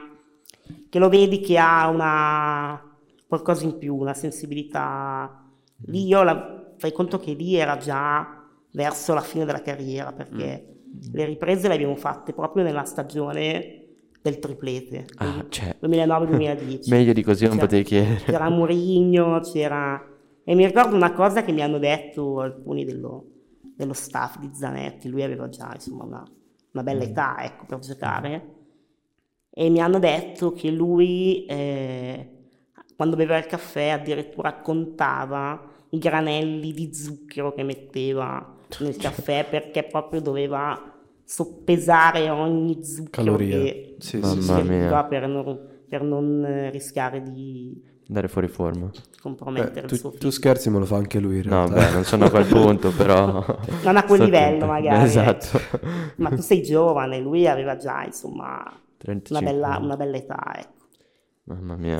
A: che lo vedi che ha una qualcosa in più, una sensibilità. Lì io la, fai conto che lì era già verso la fine della carriera perché
C: Mm.
A: le riprese le abbiamo fatte proprio nella stagione del triplete.
C: Ah, cioè,
A: 2009-2010.
C: meglio di così non
A: C'era-
C: potevi chiedere.
A: C'era Mourinho, c'era... E mi ricordo una cosa che mi hanno detto alcuni dello, dello staff di Zanetti, lui aveva già insomma una, una bella età ecco, per giocare, e mi hanno detto che lui eh, quando beveva il caffè addirittura contava i granelli di zucchero che metteva nel caffè perché proprio doveva soppesare ogni zucchero
B: Caloria.
A: che
B: Sì,
A: si
C: sì, sì.
A: per non, per non eh, rischiare di
C: Andare fuori forma.
A: compromettere
B: Beh,
A: il suo
B: tu, tu scherzi, ma lo fa anche lui in
C: No,
B: realtà.
C: beh, non sono a quel punto, però...
A: Non a quel
C: sto
A: livello, magari,
C: Esatto.
A: Ma tu sei giovane, lui aveva già insomma una
C: 35
A: bella, una bella età, ecco.
C: Mamma mia,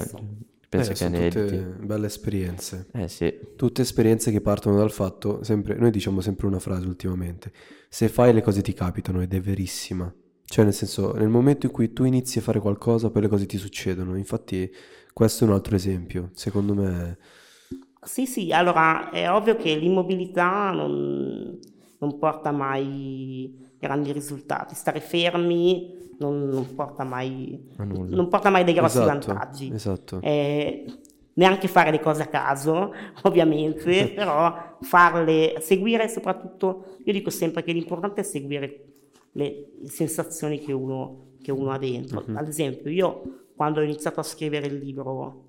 C: penso
B: Eh,
C: che
B: sono
C: aneddoti.
B: tutte belle esperienze.
C: Eh sì,
B: Tutte esperienze che partono dal fatto, sempre, noi diciamo sempre una frase ultimamente, se fai le cose ti capitano ed è verissima. Cioè nel senso, nel momento in cui tu inizi a fare qualcosa, poi le cose ti succedono. Infatti questo è un altro esempio. Secondo me,
A: Sì, sì, allora è ovvio che l'immobilità non, non porta mai grandi risultati, stare fermi non, non porta mai, non porta mai dei grossi
B: esatto,
A: vantaggi.
B: esatto.
A: Eh, neanche fare le cose a caso, ovviamente, però farle, seguire soprattutto, io dico sempre che l'importante è seguire le, sensazioni che uno, che uno ha dentro. Ad esempio, io quando ho iniziato a scrivere il libro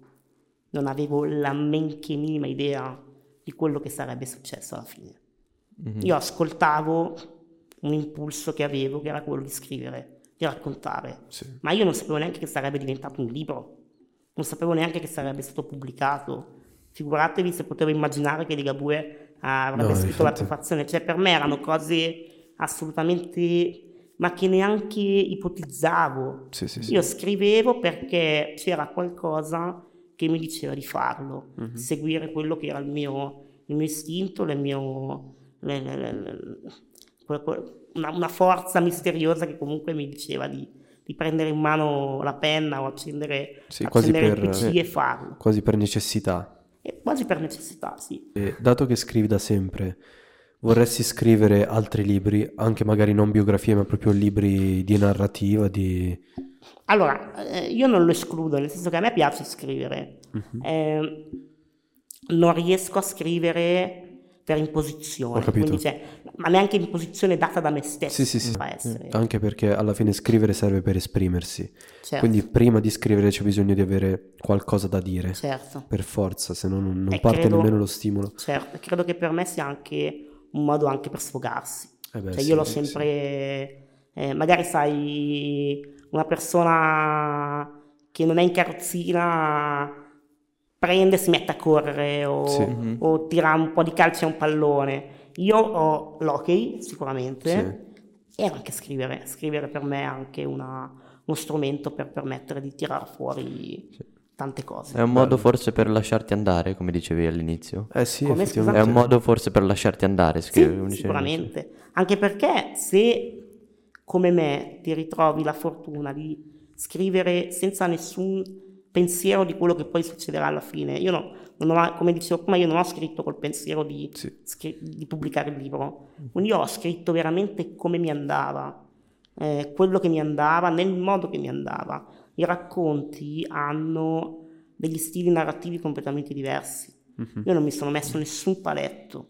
A: non avevo la men che minima idea di quello che sarebbe successo alla fine. Io ascoltavo un impulso che avevo, che era quello di scrivere, di raccontare,
B: Sì.
A: ma io non sapevo neanche che sarebbe diventato un libro, non sapevo neanche che sarebbe stato pubblicato. Figuratevi se potevo immaginare che Ligabue avrebbe
B: No,
A: scritto la
B: infatti.
A: prefazione, cioè per me erano cose assolutamente, ma che neanche ipotizzavo.
B: Sì, sì.
A: Io scrivevo perché c'era qualcosa che mi diceva di farlo,
B: Mhm.
A: di seguire quello che era il mio, il mio istinto, il mio, le- le- le- una, una forza misteriosa che comunque mi diceva di, di prendere in mano la penna o accendere,
B: Sì,
A: accendere
B: per-
A: il PC
B: sì.
A: e farlo.
B: Quasi per necessità.
A: E quasi per necessità, sì.
B: E dato che scrivi da sempre, vorresti scrivere altri libri, anche magari non biografie, ma proprio libri di narrativa, di...
A: Allora, eh, io non lo escludo, nel senso che a me piace scrivere.
B: Mhm.
A: Eh, non riesco a scrivere per imposizione,
B: Ho capito.
A: quindi, cioè, ma neanche imposizione data da me stesso.
B: Sì, sì, sì. Anche perché alla fine scrivere serve per esprimersi.
A: Certo,
B: Quindi prima di scrivere c'è bisogno di avere qualcosa da dire.
A: certo,
B: Per forza, se no non, non parte
A: credo-
B: nemmeno lo stimolo.
A: certo. Credo che per me sia anche un modo anche per sfogarsi.
B: Eh beh,
A: Cioè,
B: sì,
A: io l'ho
B: sì,
A: sempre, eh, magari sai, una persona che non è in carrozzina prende e si mette a correre o,
B: Sì.
A: O tira un po' di calci a un pallone. Io ho l'hockey sicuramente e anche scrivere. Scrivere per me è anche una- uno strumento per permettere di tirare fuori tante cose.
C: È un modo forse per lasciarti andare, come dicevi all'inizio.
B: Eh sì,
A: Come,
B: effettivamente.
C: È un modo forse per lasciarti andare,
A: Sì,
C: scrivere. come dicevi all'inizio.
A: sicuramente. Anche perché se come me ti ritrovi la fortuna di scrivere senza nessun pensiero di quello che poi succederà alla fine. Io no- non ho, come dicevo prima, io non ho scritto col pensiero di,
B: Sì.
A: scri- di pubblicare il libro. Quindi io ho scritto veramente come mi andava, eh, quello che mi andava, nel modo che mi andava. I racconti hanno degli stili narrativi completamente diversi. Io non mi sono messo nessun paletto.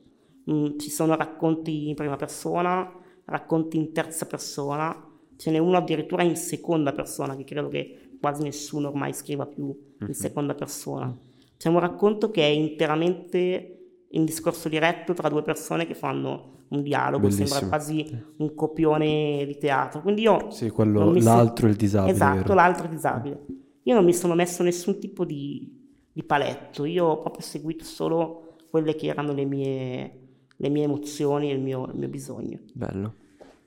A: Mm, ci sono racconti in prima persona, racconti in terza persona, ce n'è uno addirittura in seconda persona, che credo che quasi nessuno ormai scriva più in seconda persona. C'è un racconto che è interamente in discorso diretto tra due persone che fanno un dialogo,
B: Bellissimo.
A: sembra quasi un copione di teatro. Quindi io
B: Sì, quello-
A: non mi so-
B: l'altro è il disabile,
A: Esatto,
B: vero?
A: l'altro è il disabile. Io non mi sono messo nessun tipo di, di paletto, io ho proprio seguito solo quelle che erano le mie, le mie emozioni e il mio, il mio bisogno.
C: Bello,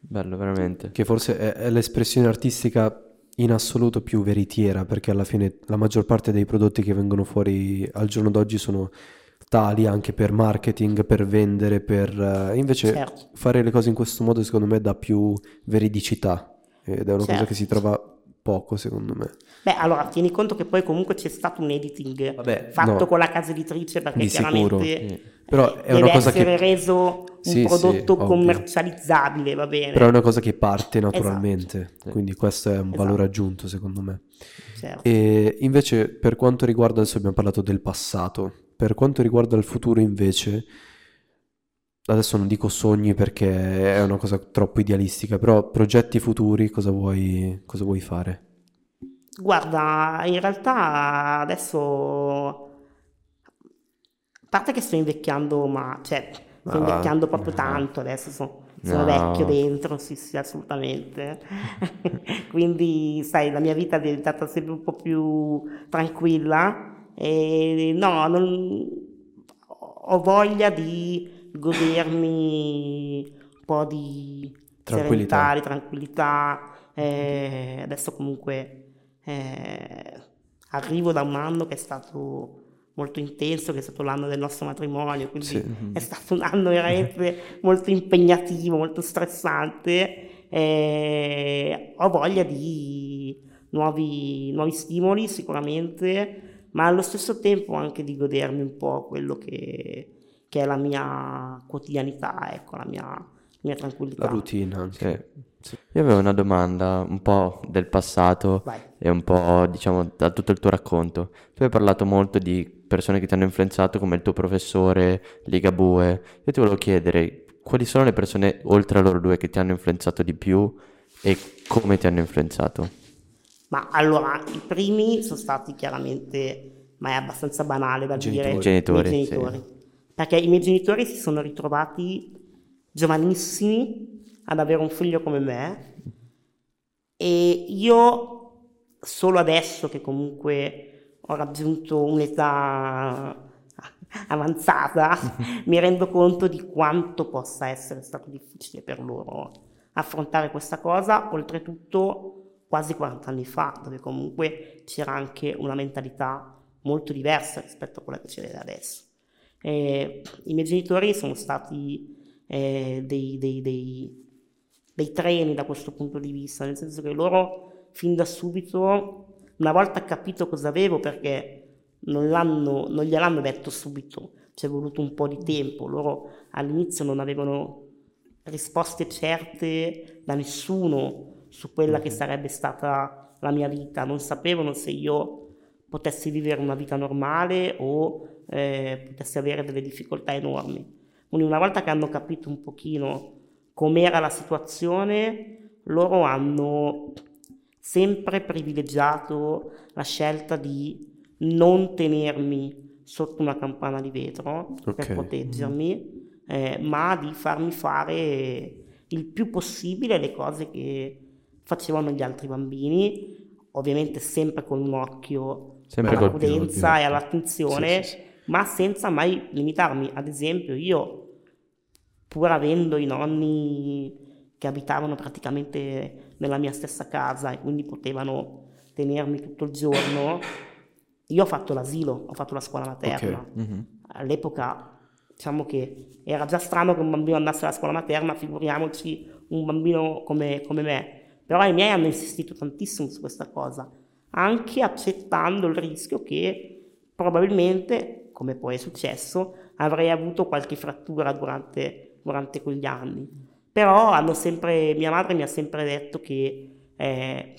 C: bello, veramente.
B: Che forse è, è l'espressione artistica in assoluto più veritiera, perché alla fine la maggior parte dei prodotti che vengono fuori al giorno d'oggi sono tali anche per marketing, per vendere, per... eh, invece
A: Certo.
B: fare le cose in questo modo secondo me dà più veridicità ed è una cosa
A: Certo.
B: che si trova poco secondo me.
A: Beh, allora, tieni conto che poi comunque c'è stato un editing
B: Vabbè,
A: fatto
B: no.
A: con la casa editrice perché
B: Di
A: chiaramente
C: Sì.
B: Però è una cosa
A: essere
B: che...
A: reso un
B: Sì, sì,
A: prodotto
B: ovvio.
A: commercializzabile, va bene?
B: Però è una cosa che parte naturalmente,
C: Sì.
B: quindi questo è un
A: Esatto.
B: valore aggiunto secondo me.
A: Certo.
B: E invece per quanto riguarda, adesso abbiamo parlato del passato, per quanto riguarda il futuro invece, adesso non dico sogni perché è una cosa troppo idealistica, però progetti futuri cosa vuoi, cosa vuoi fare?
A: Guarda, in realtà adesso, a parte che sto invecchiando, ma cioè, sto
B: Ah,
A: invecchiando proprio
C: no.
A: tanto adesso, sono, sono
C: No.
A: vecchio dentro, sì, sì, assolutamente. Quindi, sai, la mia vita è diventata sempre un po' più tranquilla e no, non, ho voglia di godermi un po' di
B: Tranquillità.
A: serenità, di tranquillità. eh, adesso comunque eh, arrivo da un anno che è stato molto intenso, che è stato l'anno del nostro matrimonio, quindi
B: Sì.
A: è stato un anno veramente molto impegnativo, molto stressante. eh, ho voglia di nuovi, nuovi stimoli sicuramente, ma allo stesso tempo anche di godermi un po' quello che, che è la mia quotidianità, ecco, la mia, mia tranquillità.
B: La routine anche.
C: Sì. Io avevo una domanda un po' del passato
A: Vai.
C: e un po', diciamo, da tutto il tuo racconto. Tu hai parlato molto di persone che ti hanno influenzato come il tuo professore, Ligabue. Io ti volevo chiedere quali sono le persone oltre a loro due che ti hanno influenzato di più e come ti hanno influenzato?
A: Ma allora, i primi sono stati chiaramente, ma è abbastanza banale da dire,
B: Genitori.
C: Genitori,
A: i miei
C: sì.
A: genitori. Perché i miei genitori si sono ritrovati giovanissimi ad avere un figlio come me e io solo adesso che comunque ho raggiunto un'età avanzata mi rendo conto di quanto possa essere stato difficile per loro affrontare questa cosa, oltretutto quasi 40 anni fa, dove comunque c'era anche una mentalità molto diversa rispetto a quella che c'è adesso. Eh, I miei genitori sono stati eh, dei, dei- dei- dei treni da questo punto di vista, nel senso che loro fin da subito, una volta capito cosa avevo, perché non, l'hanno, non gliel'hanno detto subito, ci è voluto un po' di tempo, loro all'inizio non avevano risposte certe da nessuno su quella che sarebbe stata la mia vita, non sapevano se io potessi vivere una vita normale o eh, potessi avere delle difficoltà enormi. Quindi una volta che hanno capito un pochino com'era la situazione, loro hanno sempre privilegiato la scelta di non tenermi sotto una campana di vetro
B: Ok.
A: per proteggermi, eh, ma di farmi fare il più possibile le cose che facevano gli altri bambini, ovviamente sempre con un occhio
C: Sempre
A: alla prudenza e all'attenzione,
B: Sì, sì, sì.
A: ma senza mai limitarmi. Ad esempio, io, pur avendo i nonni che abitavano praticamente nella mia stessa casa e quindi potevano tenermi tutto il giorno, io ho fatto l'asilo, ho fatto la scuola materna.
C: Mhm.
A: All'epoca, diciamo che era già strano che un bambino andasse alla scuola materna, figuriamoci un bambino come, come me. Però i miei hanno insistito tantissimo su questa cosa, anche accettando il rischio che probabilmente, come poi è successo, avrei avuto qualche frattura durante, durante quegli anni. Però hanno sempre, mia madre mi ha sempre detto che eh,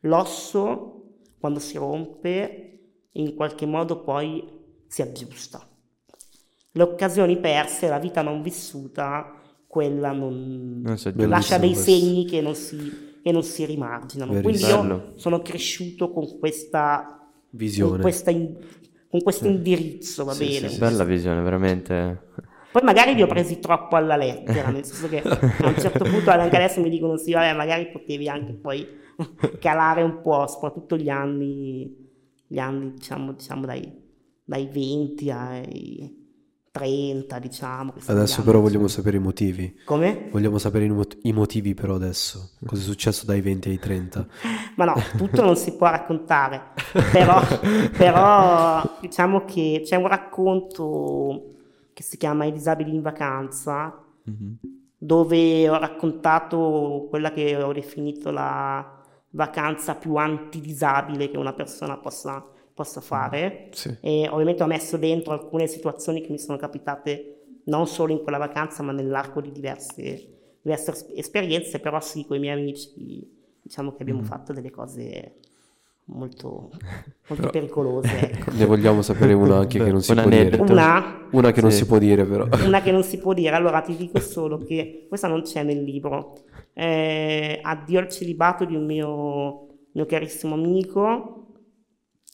A: l'osso, quando si rompe, in qualche modo poi si aggiusta. Le occasioni perse, la vita non vissuta, quella non,
C: Non
A: lascia dei segni che non si, che non si rimarginano. Quindi io sono cresciuto con questa
B: Visione.
A: con, questa in- con questo indirizzo, va
B: Sì,
A: bene.
B: sì, sì.
C: Bella visione, veramente.
A: Poi magari li ho presi troppo alla lettera, nel senso che a un certo punto anche adesso mi dicono sì, vabbè, magari potevi anche poi calare un po', soprattutto gli anni, gli anni diciamo, diciamo dai, dai 20 ai 30, diciamo.
B: Adesso però vogliamo sapere i motivi.
A: Come?
B: Vogliamo sapere i, mot- i motivi però adesso. Cosa è successo dai 20 ai 30?
A: Ma no, tutto non si può raccontare, però, però diciamo che c'è un racconto che si chiama I disabili in vacanza,
C: Mhm.
A: dove ho raccontato quella che ho definito la vacanza più antidisabile che una persona possa, possa fare.
B: Sì.
A: E ovviamente ho messo dentro alcune situazioni che mi sono capitate non solo in quella vacanza, ma nell'arco di diverse, diverse es- esperienze, però sì, con i miei amici diciamo che abbiamo fatto delle cose molto, molto pericolose. ecco.
B: Ne vogliamo sapere una anche che non si
C: Un
B: può dire.
A: Una,
B: Una che non
C: Sì.
B: si può dire però.
A: una che non si può dire, allora ti dico solo che questa non c'è nel libro. Eh, addio al celibato di un mio, mio carissimo amico.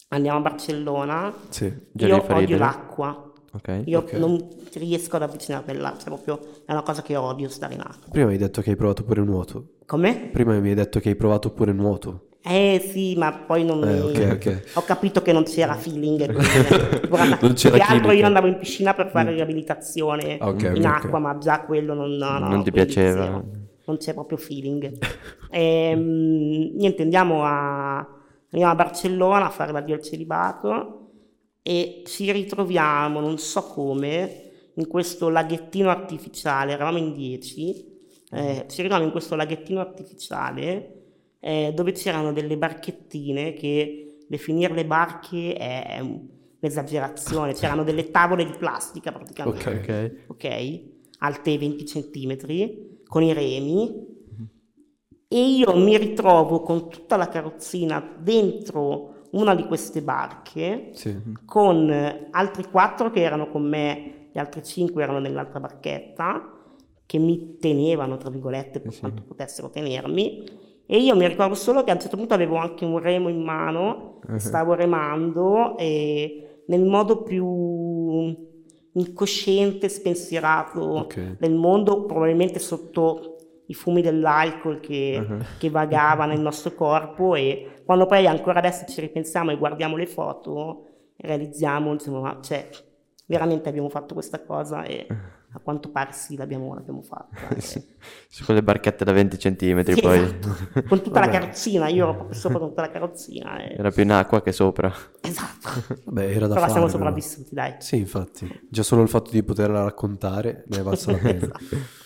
A: Andiamo a Barcellona.
B: Sì.
C: Già
A: Io odio l'acqua.
C: Ok.
A: Io
B: Ok.
A: non riesco ad avvicinarmi all'acqua, cioè proprio è una cosa che odio stare in acqua.
B: Prima hai detto che hai provato pure nuoto.
A: Come?
B: Prima mi hai detto che hai provato pure nuoto.
A: Eh sì, ma poi non
B: Eh,
A: mi...
B: ok, ok.
A: Ho capito che non c'era feeling. quindi- Guarda,
B: Non c'era
A: più che altro
B: chimica.
A: io andavo in piscina per fare riabilitazione
B: Ah, ok,
A: in acqua, ma già quello non, no, no,
C: Non ti piaceva?
A: zero. Non c'è proprio feeling. Ehm, niente, andiamo a, andiamo a Barcellona a fare l'addio al celibato e ci ritroviamo, non so come, in questo laghettino artificiale, eravamo in 10, eh, ci ritroviamo in questo laghettino artificiale eh, dove c'erano delle barchettine che definirle barche è un'esagerazione, c'erano delle tavole di plastica praticamente,
B: Ok.
C: Ok.
A: ok? Alte 20 centimetri, con i remi, e io mi ritrovo con tutta la carrozzina dentro una di queste barche,
B: Sì.
A: con altri quattro che erano con me, gli altri cinque erano nell'altra barchetta, che mi tenevano, tra virgolette, per quanto potessero tenermi. E io mi ricordo solo che a un certo punto avevo anche un remo in mano, stavo remando e nel modo più incosciente, spensierato
B: Ok.
A: del mondo, probabilmente sotto i fumi dell'alcol che, che vagava nel nostro corpo e quando poi ancora adesso ci ripensiamo e guardiamo le foto, realizziamo, insomma, ma, cioè, veramente abbiamo fatto questa cosa e a quanto pare sì, l'abbiamo, l'abbiamo fatta. E-
C: Su quelle barchette da 20 centimetri
A: Sì,
C: poi.
A: esatto. Con tutta la carrozzina, io ero proprio sopra con tutta la carrozzina. e-
C: Era più in acqua che sopra.
A: Esatto.
B: Vabbè, era da
A: Però
B: fare.
A: siamo
B: però.
A: sopravvissuti, dai.
B: Sì, infatti. Già solo il fatto di poterla raccontare ne è valsa la pena.
A: Esatto.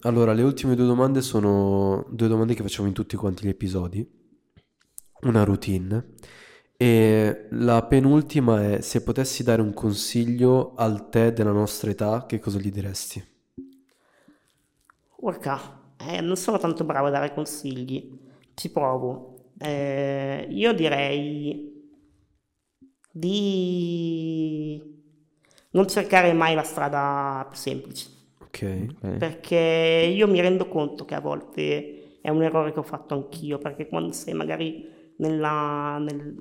B: Allora, le ultime due domande sono due domande che facciamo in tutti quanti gli episodi. Una routine. E la penultima è se potessi dare un consiglio al te della nostra età, che cosa gli diresti?
A: Urca, eh, non sono tanto bravo a dare consigli, ci provo. Eh, io direi di non cercare mai la strada più semplice,
B: Ok.
C: Ok.
A: perché io mi rendo conto che a volte è un errore che ho fatto anch'io, perché quando sei magari nella, nel-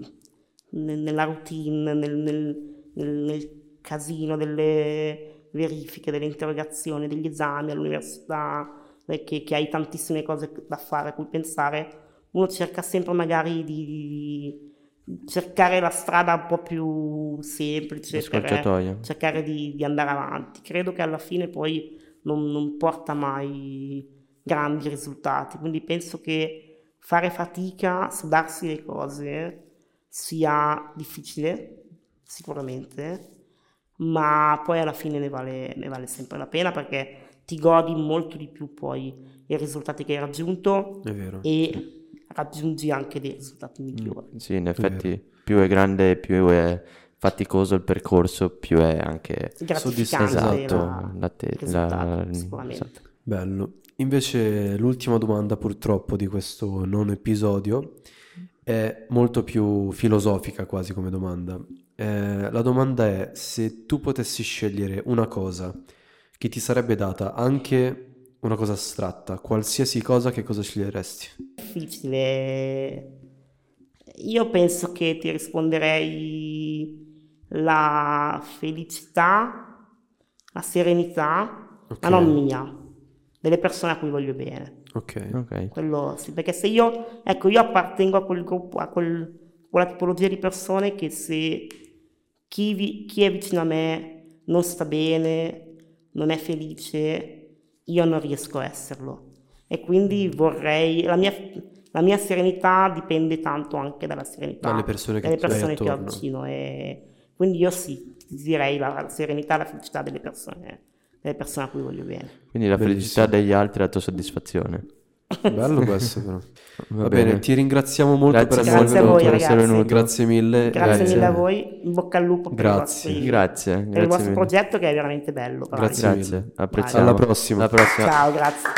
A: nel- nella routine, nel, nel- nel- nel casino delle verifiche, delle interrogazioni, degli esami all'università, eh, che, che hai tantissime cose da fare, a cui pensare, uno cerca sempre magari di cercare la strada un po' più semplice, cercare, cercare di, di andare avanti. Credo che alla fine poi non, non porta mai grandi risultati, quindi penso che fare fatica, sudarsi le cose sia difficile, sicuramente, ma poi alla fine ne vale, ne vale sempre la pena perché ti godi molto di più poi i risultati che hai raggiunto
B: È vero.
A: e raggiungi anche dei risultati migliori.
C: Sì, in effetti più è grande, più è faticoso il percorso, più è anche
A: Gratificante
C: esatto,
A: la-
C: te-
A: il risultato,
C: la-
A: sicuramente.
C: esatto.
B: Bello. Invece l'ultima domanda purtroppo di questo nono episodio è molto più filosofica quasi come domanda. Eh, la domanda è se tu potessi scegliere una cosa che ti sarebbe data, anche una cosa astratta, qualsiasi cosa, che cosa sceglieresti?
A: difficile. Io penso che ti risponderei la felicità, la serenità,
B: Ok.
A: ma non mia, delle persone a cui voglio bene.
B: Ok.
C: Ok,
A: Quello sì, perché se io, ecco, io appartengo a quel gruppo, a quel- quella tipologia di persone che se chi, vi- chi è vicino a me non sta bene, non è felice, io non riesco a esserlo. E quindi vorrei, la mia, la mia serenità dipende tanto anche dalla serenità
B: Dalle persone che
A: delle
B: hai
A: persone che ho vicino. E quindi io sì, direi la, la serenità e la felicità delle persone, delle persone a cui voglio bene.
C: quindi la
B: Bellissimo.
C: felicità degli altri è la tua soddisfazione.
B: Bello questo però. Va,
C: Va
B: bene.
C: bene.
B: ti ringraziamo molto
C: Grazie,
B: per
A: Grazie
B: essere
A: voi,
B: venuto.
C: essere.
B: Grazie mille.
A: Grazie,
C: Grazie.
A: mille a voi, in bocca al lupo per,
B: Grazie.
A: i vostri-
C: Grazie,
A: per il
C: grazie
A: vostro
C: mille.
A: progetto che è veramente bello.
B: Grazie
C: Grazie,
B: mille.
C: apprezziamo.
B: Alla prossima.
C: Alla prossima.
A: Ciao, grazie.